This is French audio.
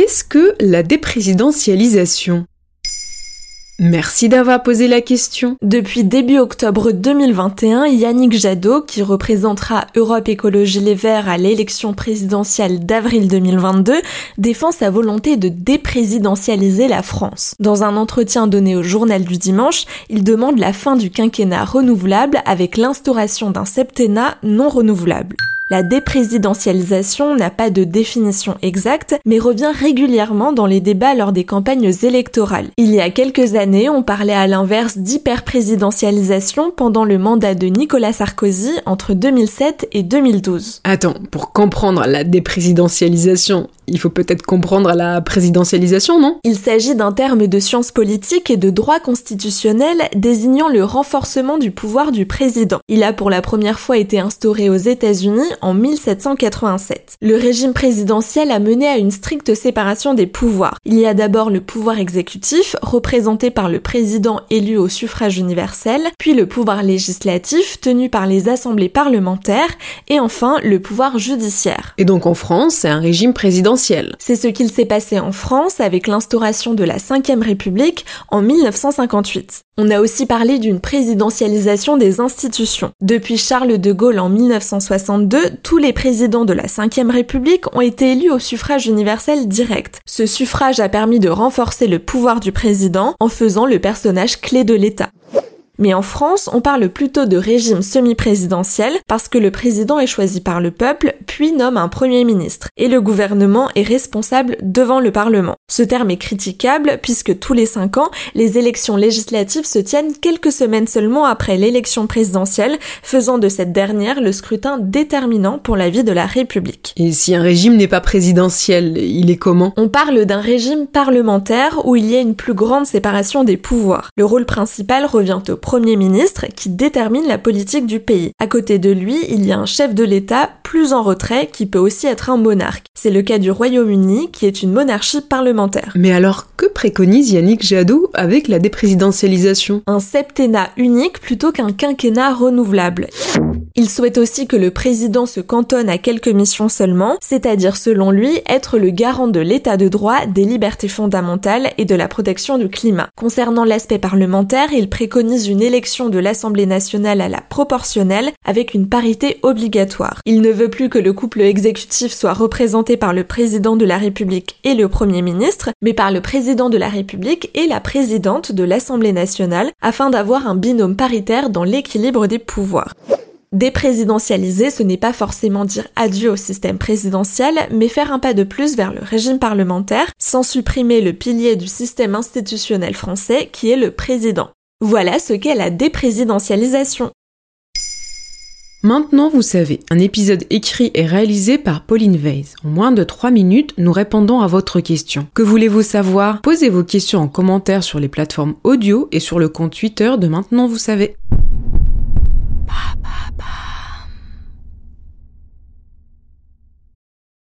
Qu'est-ce que la déprésidentialisation? Merci d'avoir posé la question. Depuis début octobre 2021, Yannick Jadot, qui représentera Europe Écologie Les Verts à l'élection présidentielle d'avril 2022, défend sa volonté de déprésidentialiser la France. Dans un entretien donné au journal du dimanche, il demande la fin du quinquennat renouvelable avec l'instauration d'un septennat non renouvelable. La déprésidentialisation n'a pas de définition exacte, mais revient régulièrement dans les débats lors des campagnes électorales. Il y a quelques années, on parlait à l'inverse d'hyperprésidentialisation pendant le mandat de Nicolas Sarkozy entre 2007 et 2012. Attends, pour comprendre la déprésidentialisation, il faut peut-être comprendre la présidentialisation, non? Il s'agit d'un terme de science politique et de droit constitutionnel désignant le renforcement du pouvoir du président. Il a pour la première fois été instauré aux États-Unis en 1787. Le régime présidentiel a mené à une stricte séparation des pouvoirs. Il y a d'abord le pouvoir exécutif, représenté par le président élu au suffrage universel, puis le pouvoir législatif, tenu par les assemblées parlementaires, et enfin le pouvoir judiciaire. Et donc en France, c'est un régime présidentiel c'est ce qu'il s'est passé en France avec l'instauration de la Ve République en 1958. On a aussi parlé d'une présidentialisation des institutions. Depuis Charles de Gaulle en 1962, tous les présidents de la Ve République ont été élus au suffrage universel direct. Ce suffrage a permis de renforcer le pouvoir du président en faisant le personnage clé de l'État. Mais en France, on parle plutôt de régime semi-présidentiel parce que le président est choisi par le peuple, puis nomme un premier ministre, et le gouvernement est responsable devant le Parlement. Ce terme est critiquable puisque tous les cinq ans, les élections législatives se tiennent quelques semaines seulement après l'élection présidentielle, faisant de cette dernière le scrutin déterminant pour la vie de la République. Et si un régime n'est pas présidentiel, il est comment? On parle d'un régime parlementaire où il y a une plus grande séparation des pouvoirs. Le rôle principal revient au Premier ministre qui détermine la politique du pays. À côté de lui, il y a un chef de l'État plus en retrait qui peut aussi être un monarque. C'est le cas du Royaume-Uni qui est une monarchie parlementaire. Mais alors que préconise Yannick Jadot avec la déprésidentialisation Un septennat unique plutôt qu'un quinquennat renouvelable. Il souhaite aussi que le président se cantonne à quelques missions seulement, c'est-à-dire selon lui être le garant de l'état de droit, des libertés fondamentales et de la protection du climat. Concernant l'aspect parlementaire, il préconise une élection de l'Assemblée nationale à la proportionnelle avec une parité obligatoire. Il ne veut plus que le couple exécutif soit représenté par le président de la République et le Premier ministre, mais par le président de la République et la présidente de l'Assemblée nationale afin d'avoir un binôme paritaire dans l'équilibre des pouvoirs. Déprésidentialiser, ce n'est pas forcément dire adieu au système présidentiel, mais faire un pas de plus vers le régime parlementaire, sans supprimer le pilier du système institutionnel français qui est le président. Voilà ce qu'est la déprésidentialisation. Maintenant, vous savez, un épisode écrit et réalisé par Pauline Weiss. En moins de 3 minutes, nous répondons à votre question. Que voulez-vous savoir? Posez vos questions en commentaire sur les plateformes audio et sur le compte Twitter de Maintenant, vous savez.